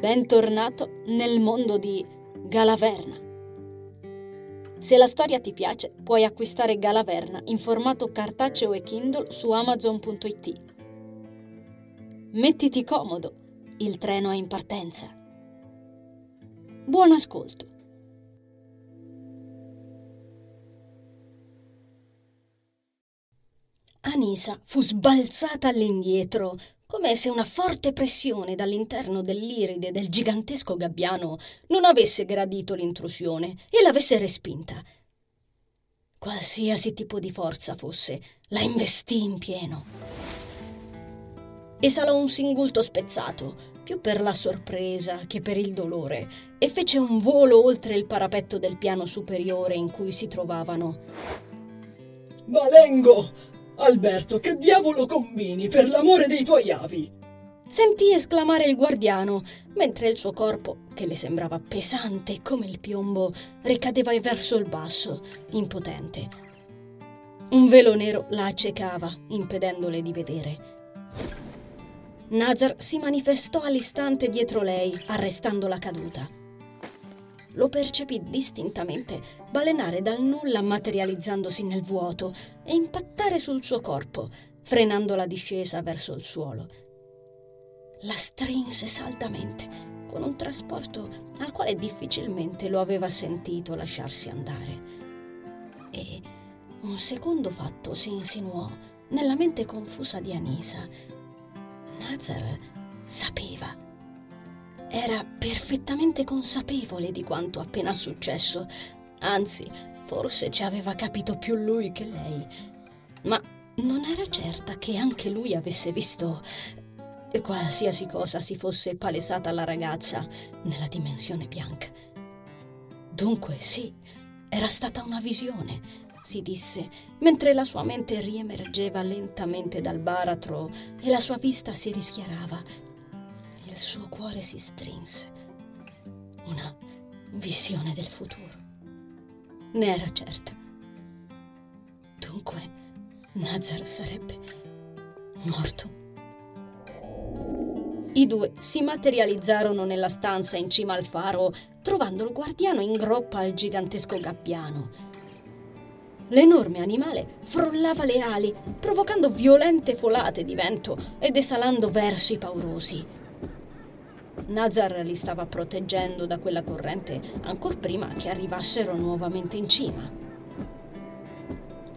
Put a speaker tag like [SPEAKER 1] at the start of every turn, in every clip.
[SPEAKER 1] Bentornato nel mondo di Galaverna. Se la storia ti piace, puoi acquistare Galaverna in formato cartaceo e Kindle su amazon.it. Mettiti comodo, il treno è in partenza. Buon ascolto. Anisa fu sbalzata all'indietro, come se una forte pressione dall'interno dell'iride del gigantesco gabbiano non avesse gradito l'intrusione e l'avesse respinta. Qualsiasi tipo di forza fosse, la investì in pieno. Esalò un singulto spezzato, più per la sorpresa che per il dolore, e fece un volo oltre il parapetto del piano superiore in cui si trovavano.
[SPEAKER 2] Malengo! Alberto, che diavolo combini per l'amore dei tuoi avi?
[SPEAKER 1] Sentì esclamare il guardiano, mentre il suo corpo, che le sembrava pesante come il piombo, ricadeva verso il basso, impotente. Un velo nero la accecava, impedendole di vedere. Nazar si manifestò all'istante dietro lei, arrestando la caduta lo percepì distintamente balenare dal nulla materializzandosi nel vuoto e impattare sul suo corpo, frenando la discesa verso il suolo. La strinse saldamente, con un trasporto al quale difficilmente lo aveva sentito lasciarsi andare. E un secondo fatto si insinuò nella mente confusa di Anisa. Nazar sapeva era perfettamente consapevole di quanto appena successo, anzi, forse ci aveva capito più lui che lei. Ma non era certa che anche lui avesse visto qualsiasi cosa si fosse palesata alla ragazza nella dimensione bianca. Dunque sì, era stata una visione, si disse, mentre la sua mente riemergeva lentamente dal baratro e la sua vista si rischiarava suo cuore si strinse. Una visione del futuro. Ne era certa. Dunque, Nazar sarebbe morto. I due si materializzarono nella stanza in cima al faro, trovando il guardiano in groppa al gigantesco gabbiano. L'enorme animale frollava le ali, provocando violente folate di vento ed esalando versi paurosi. Nazar li stava proteggendo da quella corrente ancor prima che arrivassero nuovamente in cima.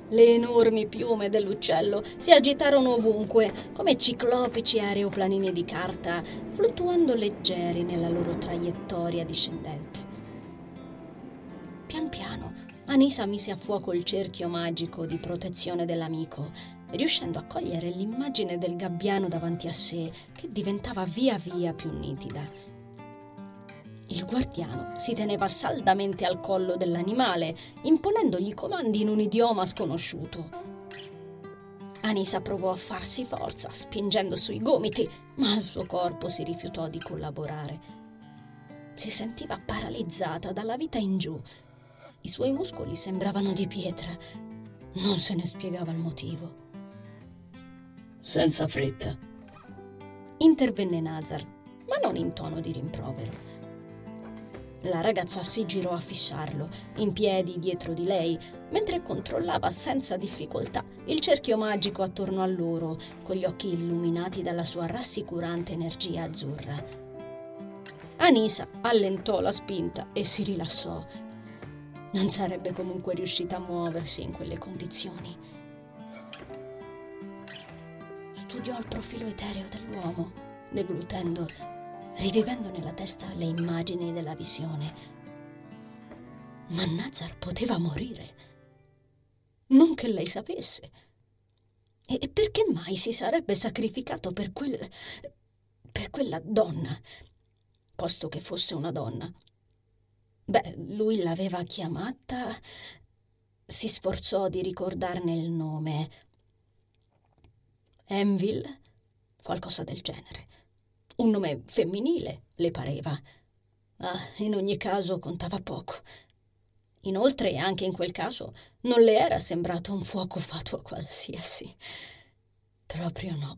[SPEAKER 1] Le enormi piume dell'uccello si agitarono ovunque, come ciclopici aeroplanini di carta, fluttuando leggeri nella loro traiettoria discendente. Pian piano, Anisa mise a fuoco il cerchio magico di protezione dell'amico riuscendo a cogliere l'immagine del gabbiano davanti a sé che diventava via via più nitida. Il guardiano si teneva saldamente al collo dell'animale, imponendogli comandi in un idioma sconosciuto. Anisa provò a farsi forza, spingendo sui gomiti, ma il suo corpo si rifiutò di collaborare. Si sentiva paralizzata dalla vita in giù. I suoi muscoli sembravano di pietra. Non se ne spiegava il motivo
[SPEAKER 2] senza fretta.
[SPEAKER 1] Intervenne Nazar, ma non in tono di rimprovero. La ragazza si girò a fissarlo, in piedi dietro di lei, mentre controllava senza difficoltà il cerchio magico attorno a loro, con gli occhi illuminati dalla sua rassicurante energia azzurra. Anisa allentò la spinta e si rilassò. Non sarebbe comunque riuscita a muoversi in quelle condizioni studiò il profilo etereo dell'uomo, deglutendo, rivivendo nella testa le immagini della visione. Ma Nazar poteva morire. Non che lei sapesse. E perché mai si sarebbe sacrificato per quel. per quella donna, posto che fosse una donna? Beh, lui l'aveva chiamata. Si sforzò di ricordarne il nome. Enville, qualcosa del genere. Un nome femminile, le pareva. Ah, in ogni caso contava poco. Inoltre, anche in quel caso, non le era sembrato un fuoco fatuo qualsiasi. Proprio no.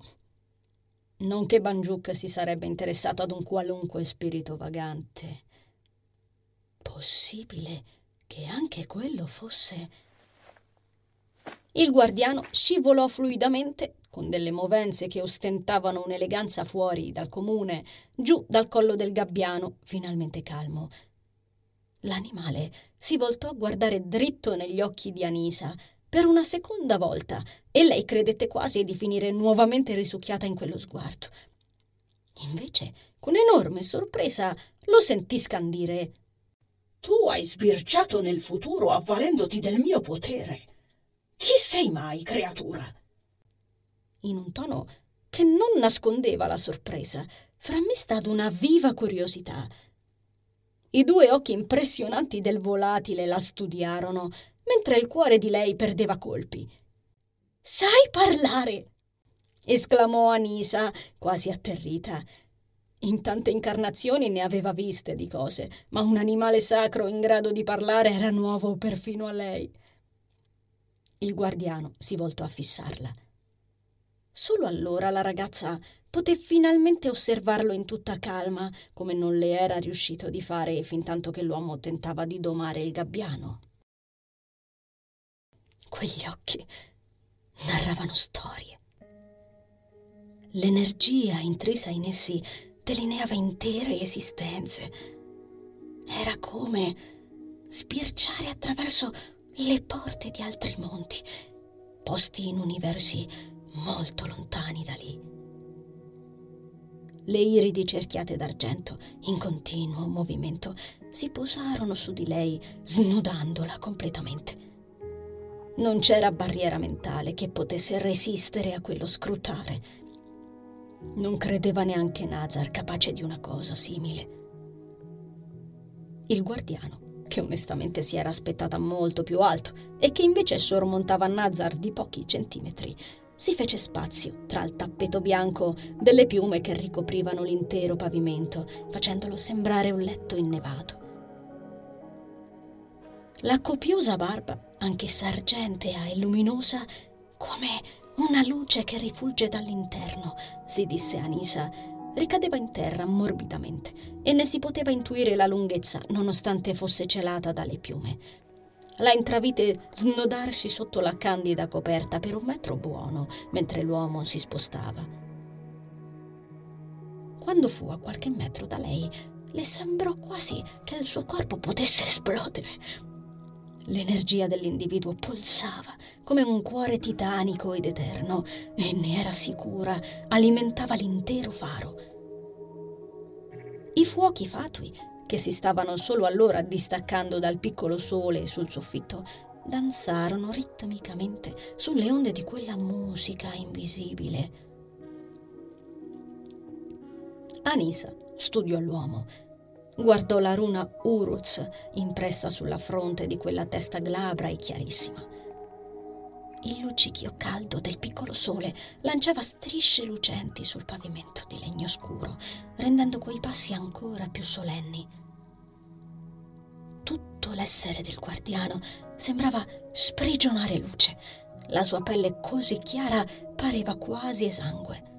[SPEAKER 1] Non che Banjuk si sarebbe interessato ad un qualunque spirito vagante. Possibile che anche quello fosse... Il guardiano scivolò fluidamente, con delle movenze che ostentavano un'eleganza fuori dal comune, giù dal collo del gabbiano, finalmente calmo. L'animale si voltò a guardare dritto negli occhi di Anisa per una seconda volta e lei credette quasi di finire nuovamente risucchiata in quello sguardo. Invece, con enorme sorpresa, lo sentì scandire
[SPEAKER 2] Tu hai sbirciato nel futuro avvalendoti del mio potere. Chi sei mai, creatura?
[SPEAKER 1] In un tono che non nascondeva la sorpresa, frammesta ad una viva curiosità. I due occhi impressionanti del volatile la studiarono, mentre il cuore di lei perdeva colpi. Sai parlare! esclamò Anisa, quasi atterrita. In tante incarnazioni ne aveva viste di cose, ma un animale sacro in grado di parlare era nuovo perfino a lei. Il guardiano si voltò a fissarla. Solo allora la ragazza poté finalmente osservarlo in tutta calma, come non le era riuscito di fare fin tanto che l'uomo tentava di domare il gabbiano. Quegli occhi narravano storie. L'energia intrisa in essi delineava intere esistenze. Era come spirciare attraverso le porte di altri mondi, posti in universi molto lontani da lì. Le iridi cerchiate d'argento, in continuo movimento, si posarono su di lei, snudandola completamente. Non c'era barriera mentale che potesse resistere a quello scrutare. Non credeva neanche Nazar capace di una cosa simile. Il guardiano, che onestamente si era aspettata molto più alto e che invece sormontava Nazar di pochi centimetri, si fece spazio tra il tappeto bianco delle piume che ricoprivano l'intero pavimento, facendolo sembrare un letto innevato. La copiosa barba, anch'essa argentea e luminosa, come una luce che rifulge dall'interno, si disse Anisa, ricadeva in terra morbidamente e ne si poteva intuire la lunghezza nonostante fosse celata dalle piume. La intravide snodarsi sotto la candida coperta per un metro buono mentre l'uomo si spostava. Quando fu a qualche metro da lei, le sembrò quasi che il suo corpo potesse esplodere. L'energia dell'individuo pulsava come un cuore titanico ed eterno e ne era sicura, alimentava l'intero faro. I fuochi fatui, che si stavano solo allora distaccando dal piccolo sole sul soffitto, danzarono ritmicamente sulle onde di quella musica invisibile. Anisa studiò l'uomo Guardò la runa Uruz impressa sulla fronte di quella testa glabra e chiarissima. Il luccichio caldo del piccolo sole lanciava strisce lucenti sul pavimento di legno scuro, rendendo quei passi ancora più solenni. Tutto l'essere del guardiano sembrava sprigionare luce. La sua pelle così chiara pareva quasi esangue.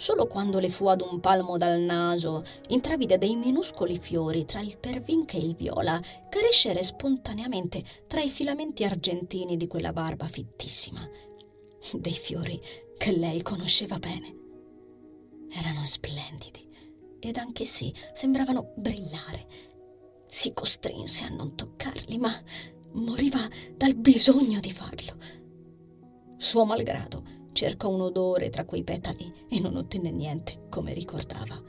[SPEAKER 1] Solo quando le fu ad un palmo dal naso, intravide dei minuscoli fiori tra il pervinche e il viola crescere spontaneamente tra i filamenti argentini di quella barba fittissima. Dei fiori che lei conosceva bene. Erano splendidi ed anche sì sembravano brillare. Si costrinse a non toccarli, ma moriva dal bisogno di farlo. Suo malgrado cercò un odore tra quei petali e non ottenne niente, come ricordava.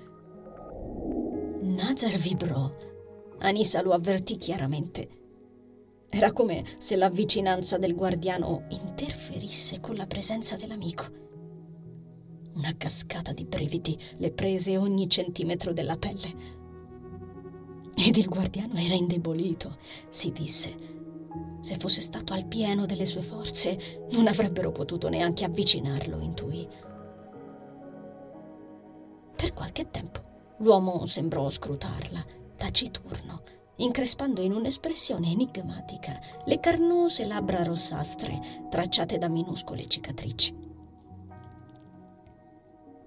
[SPEAKER 1] Nazar vibrò. Anissa lo avvertì chiaramente. Era come se la vicinanza del guardiano interferisse con la presenza dell'amico. Una cascata di brividi le prese ogni centimetro della pelle. Ed il guardiano era indebolito, si disse se fosse stato al pieno delle sue forze, non avrebbero potuto neanche avvicinarlo, intuì. Per qualche tempo l'uomo sembrò scrutarla, taciturno, increspando in un'espressione enigmatica le carnose labbra rossastre tracciate da minuscole cicatrici.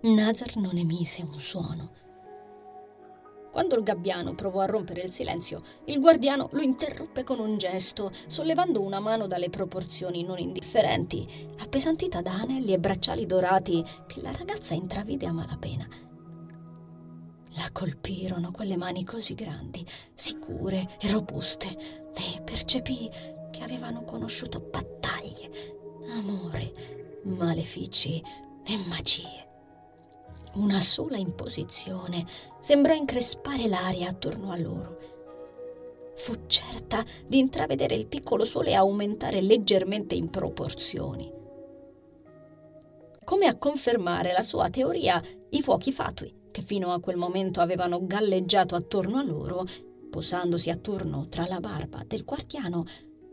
[SPEAKER 1] Nazar non emise un suono. Quando il gabbiano provò a rompere il silenzio, il guardiano lo interruppe con un gesto, sollevando una mano dalle proporzioni non indifferenti, appesantita da anelli e bracciali dorati che la ragazza intravide a malapena. La colpirono quelle mani così grandi, sicure e robuste, e percepì che avevano conosciuto battaglie, amore, malefici e magie. Una sola imposizione sembrò increspare l'aria attorno a loro. Fu certa di intravedere il piccolo sole aumentare leggermente in proporzioni. Come a confermare la sua teoria, i fuochi fatui, che fino a quel momento avevano galleggiato attorno a loro, posandosi attorno tra la barba del guardiano,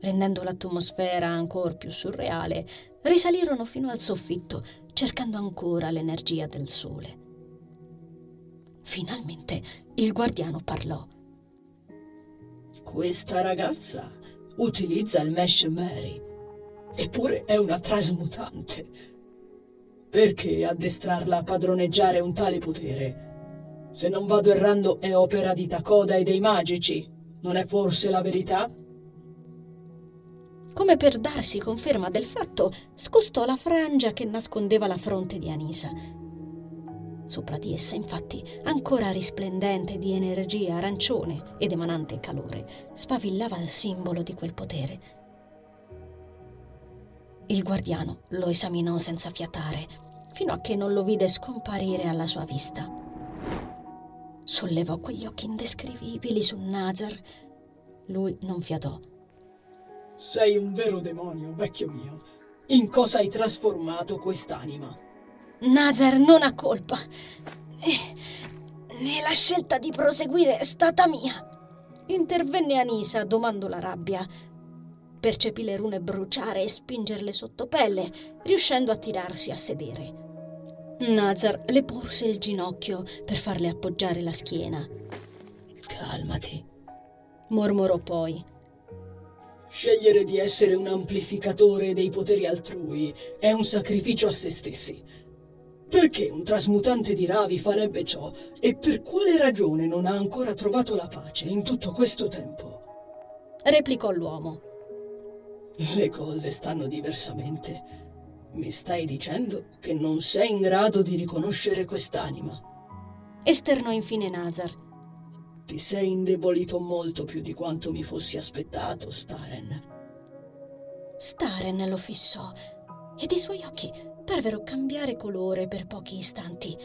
[SPEAKER 1] rendendo l'atmosfera ancora più surreale, risalirono fino al soffitto, cercando ancora l'energia del sole. Finalmente il guardiano parlò.
[SPEAKER 2] Questa ragazza utilizza il Mesh Mary, eppure è una trasmutante. Perché addestrarla a padroneggiare un tale potere? Se non vado errando è opera di Takoda e dei magici, non è forse la verità?
[SPEAKER 1] Come per darsi conferma del fatto, scostò la frangia che nascondeva la fronte di Anisa. Sopra di essa, infatti, ancora risplendente di energia arancione ed emanante calore, sfavillava il simbolo di quel potere. Il guardiano lo esaminò senza fiatare, fino a che non lo vide scomparire alla sua vista. Sollevò quegli occhi indescrivibili su Nazar. Lui non fiatò
[SPEAKER 2] sei un vero demonio, vecchio mio. In cosa hai trasformato quest'anima?
[SPEAKER 1] Nazar non ha colpa. Né la scelta di proseguire è stata mia. Intervenne Anisa domando la rabbia. Percepì le rune bruciare e spingerle sotto pelle, riuscendo a tirarsi a sedere. Nazar le porse il ginocchio per farle appoggiare la schiena.
[SPEAKER 2] Calmati,
[SPEAKER 1] mormorò poi.
[SPEAKER 2] Scegliere di essere un amplificatore dei poteri altrui è un sacrificio a se stessi. Perché un trasmutante di Ravi farebbe ciò e per quale ragione non ha ancora trovato la pace in tutto questo tempo?
[SPEAKER 1] replicò l'uomo.
[SPEAKER 2] Le cose stanno diversamente. Mi stai dicendo che non sei in grado di riconoscere quest'anima?
[SPEAKER 1] Esternò infine Nazar
[SPEAKER 2] ti sei indebolito molto più di quanto mi fossi aspettato, Staren.
[SPEAKER 1] Staren lo fissò ed i suoi occhi parvero cambiare colore per pochi istanti.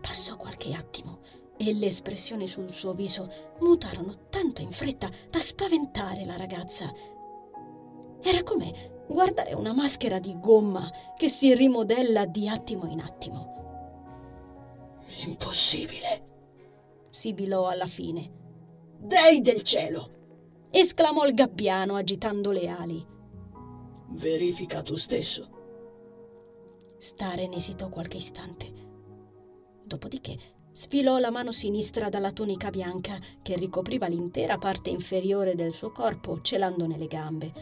[SPEAKER 1] Passò qualche attimo e le espressioni sul suo viso mutarono tanto in fretta da spaventare la ragazza. Era come guardare una maschera di gomma che si rimodella di attimo in attimo.
[SPEAKER 2] Impossibile,
[SPEAKER 1] sibilò alla fine.
[SPEAKER 2] Dei del cielo!
[SPEAKER 1] esclamò il gabbiano agitando le ali.
[SPEAKER 2] Verifica tu stesso.
[SPEAKER 1] Staren esitò qualche istante. Dopodiché sfilò la mano sinistra dalla tunica bianca che ricopriva l'intera parte inferiore del suo corpo, celandone le gambe.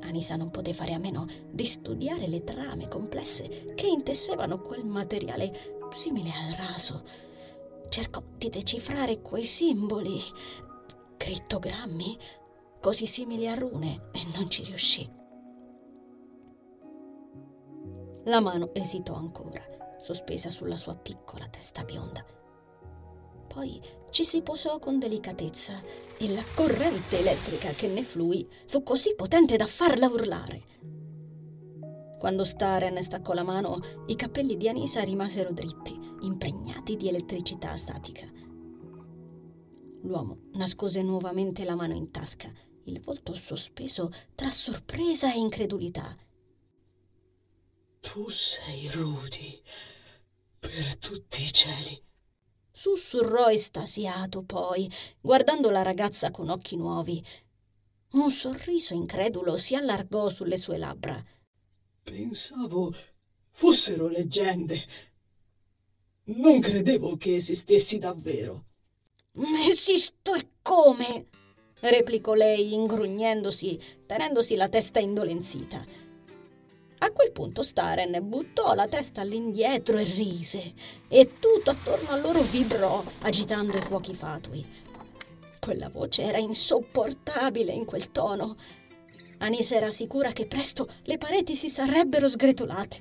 [SPEAKER 1] Anisa non poté fare a meno di studiare le trame complesse che intessevano quel materiale simile al raso cercò di decifrare quei simboli, crittogrammi, così simili a rune, e non ci riuscì. La mano esitò ancora, sospesa sulla sua piccola testa bionda. Poi ci si posò con delicatezza e la corrente elettrica che ne flui fu così potente da farla urlare. Quando Staren staccò la mano, i capelli di Anisa rimasero dritti impregnati di elettricità statica. L'uomo nascose nuovamente la mano in tasca, il volto sospeso tra sorpresa e incredulità.
[SPEAKER 2] Tu sei Rudy, per tutti i cieli.
[SPEAKER 1] Sussurrò estasiato poi, guardando la ragazza con occhi nuovi. Un sorriso incredulo si allargò sulle sue labbra.
[SPEAKER 2] Pensavo fossero leggende, non credevo che esistessi davvero.
[SPEAKER 1] Esisto e come? replicò lei ingrugnendosi, tenendosi la testa indolenzita. A quel punto Staren buttò la testa all'indietro e rise, e tutto attorno a loro vibrò, agitando i fuochi fatui. Quella voce era insopportabile in quel tono. Anise era sicura che presto le pareti si sarebbero sgretolate.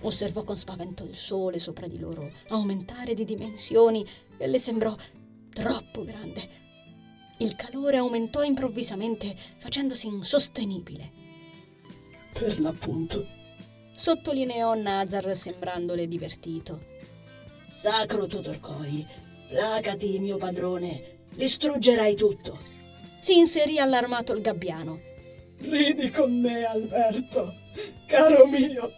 [SPEAKER 1] Osservò con spavento il sole sopra di loro aumentare di dimensioni e le sembrò troppo grande. Il calore aumentò improvvisamente, facendosi insostenibile.
[SPEAKER 2] Per l'appunto,
[SPEAKER 1] sottolineò Nazar sembrandole divertito.
[SPEAKER 2] Sacro Todorkoi, placati, mio padrone, distruggerai tutto.
[SPEAKER 1] Si inserì allarmato il gabbiano.
[SPEAKER 2] Ridi con me, Alberto, caro mio,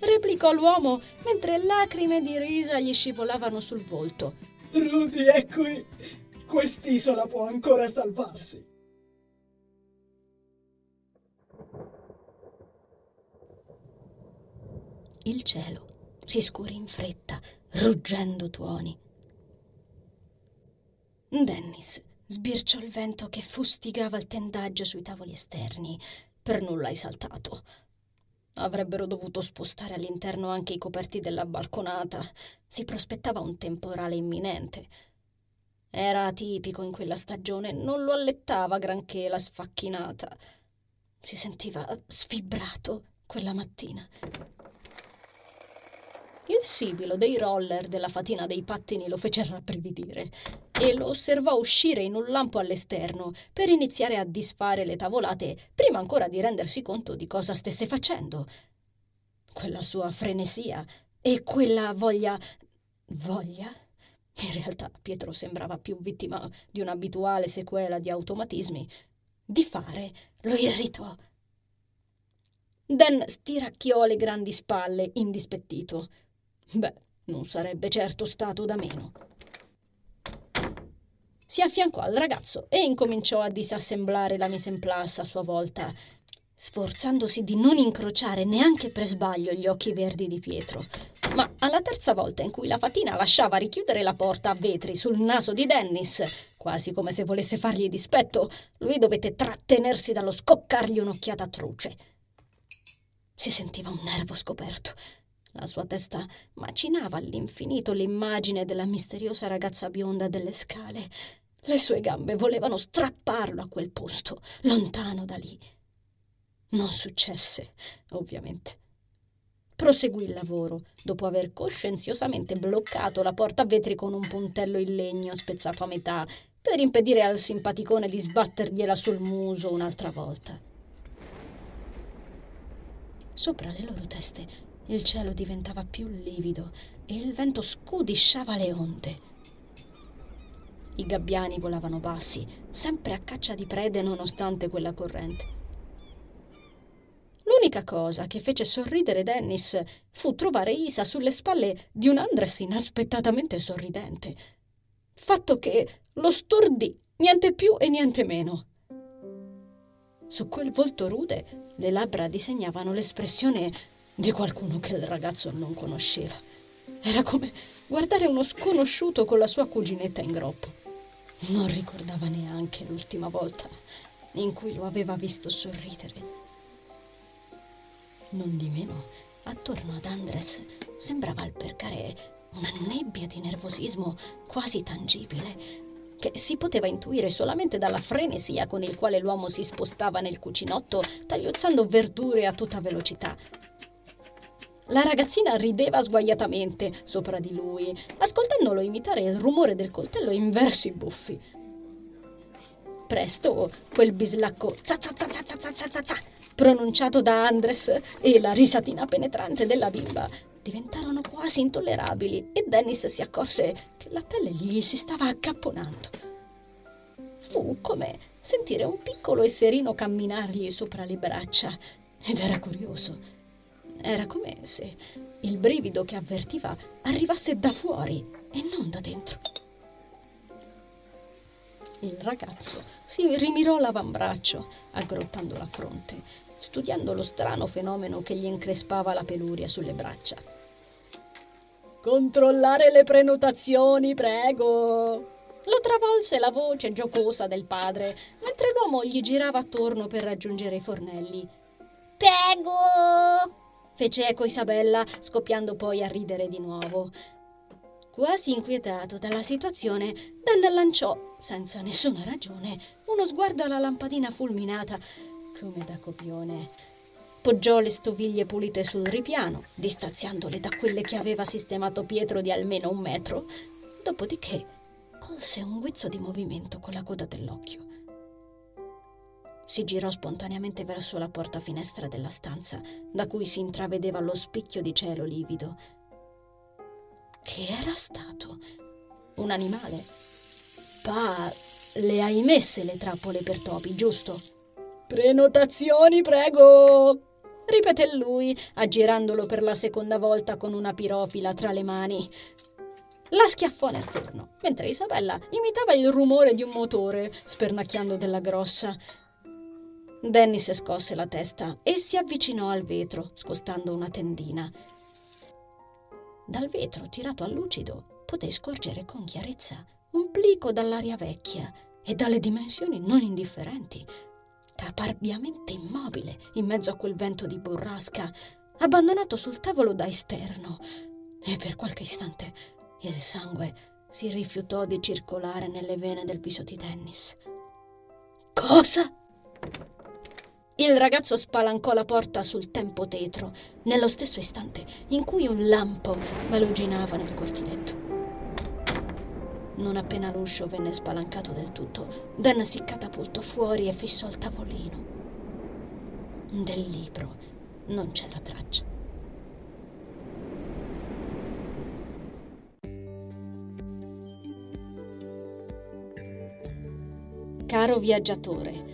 [SPEAKER 1] replicò l'uomo mentre lacrime di risa gli scivolavano sul volto.
[SPEAKER 2] Rudy è qui. Quest'isola può ancora salvarsi.
[SPEAKER 1] Il cielo si scurì in fretta, ruggendo tuoni. Dennis sbirciò il vento che fustigava il tendaggio sui tavoli esterni. Per nulla hai saltato. Avrebbero dovuto spostare all'interno anche i coperti della balconata. Si prospettava un temporale imminente. Era atipico in quella stagione, non lo allettava granché la sfacchinata. Si sentiva sfibrato quella mattina. Il sibilo dei roller della fatina dei pattini lo fece rabbrividire e lo osservò uscire in un lampo all'esterno per iniziare a disfare le tavolate prima ancora di rendersi conto di cosa stesse facendo. Quella sua frenesia e quella voglia. voglia? In realtà Pietro sembrava più vittima di un'abituale sequela di automatismi. Di fare lo irritò. Dan stiracchiò le grandi spalle, indispettito. Beh, non sarebbe certo stato da meno. Si affiancò al ragazzo e incominciò a disassemblare la mise en place a sua volta, sforzandosi di non incrociare neanche per sbaglio gli occhi verdi di Pietro. Ma alla terza volta in cui la fatina lasciava richiudere la porta a vetri sul naso di Dennis, quasi come se volesse fargli dispetto, lui dovette trattenersi dallo scoccargli un'occhiata truce. Si sentiva un nervo scoperto la sua testa macinava all'infinito l'immagine della misteriosa ragazza bionda delle scale. Le sue gambe volevano strapparlo a quel posto, lontano da lì. Non successe, ovviamente. Proseguì il lavoro, dopo aver coscienziosamente bloccato la porta a vetri con un puntello in legno spezzato a metà, per impedire al simpaticone di sbattergliela sul muso un'altra volta. Sopra le loro teste il cielo diventava più livido e il vento scudisciava le onde. I gabbiani volavano bassi, sempre a caccia di prede nonostante quella corrente. L'unica cosa che fece sorridere Dennis fu trovare Isa sulle spalle di un Andres inaspettatamente sorridente. Fatto che lo stordì, niente più e niente meno. Su quel volto rude le labbra disegnavano l'espressione di qualcuno che il ragazzo non conosceva. Era come guardare uno sconosciuto con la sua cuginetta in groppo. Non ricordava neanche l'ultima volta in cui lo aveva visto sorridere. Non di meno, attorno ad Andres sembrava albergare una nebbia di nervosismo quasi tangibile, che si poteva intuire solamente dalla frenesia con il quale l'uomo si spostava nel cucinotto, tagliuzzando verdure a tutta velocità, la ragazzina rideva sguaiatamente sopra di lui, ascoltandolo imitare il rumore del coltello in versi buffi. Presto quel bislacco za za za za za za za za pronunciato da Andres e la risatina penetrante della bimba diventarono quasi intollerabili e Dennis si accorse che la pelle gli si stava accapponando. Fu come sentire un piccolo esserino camminargli sopra le braccia ed era curioso era come se il brivido che avvertiva arrivasse da fuori e non da dentro. Il ragazzo si rimirò l'avambraccio, aggrottando la fronte, studiando lo strano fenomeno che gli increspava la peluria sulle braccia. Controllare le prenotazioni, prego! Lo travolse la voce giocosa del padre, mentre l'uomo gli girava attorno per raggiungere i fornelli Prego! Fece eco Isabella, scoppiando poi a ridere di nuovo. Quasi inquietato dalla situazione, Dan lanciò, senza nessuna ragione, uno sguardo alla lampadina fulminata, come da copione. Poggiò le stoviglie pulite sul ripiano, distanziandole da quelle che aveva sistemato Pietro di almeno un metro, dopodiché colse un guizzo di movimento con la coda dell'occhio. Si girò spontaneamente verso la porta finestra della stanza, da cui si intravedeva lo spicchio di cielo livido. Che era stato? Un animale? Pa, le hai messe le trappole per topi, giusto? Prenotazioni, prego! ripeté lui, aggirandolo per la seconda volta con una pirofila tra le mani. La schiaffò nel forno, mentre Isabella imitava il rumore di un motore, spernacchiando della grossa. Dennis scosse la testa e si avvicinò al vetro, scostando una tendina. Dal vetro tirato a lucido poté scorgere con chiarezza un plico dall'aria vecchia e dalle dimensioni non indifferenti, caparbiamente immobile in mezzo a quel vento di burrasca, abbandonato sul tavolo da esterno, e per qualche istante il sangue si rifiutò di circolare nelle vene del viso di Dennis. Cosa? Il ragazzo spalancò la porta sul tempo tetro, nello stesso istante in cui un lampo maluginava nel cortiletto. Non appena l'uscio venne spalancato del tutto, Dan si catapultò fuori e fissò il tavolino. Del libro non c'era traccia. Caro viaggiatore,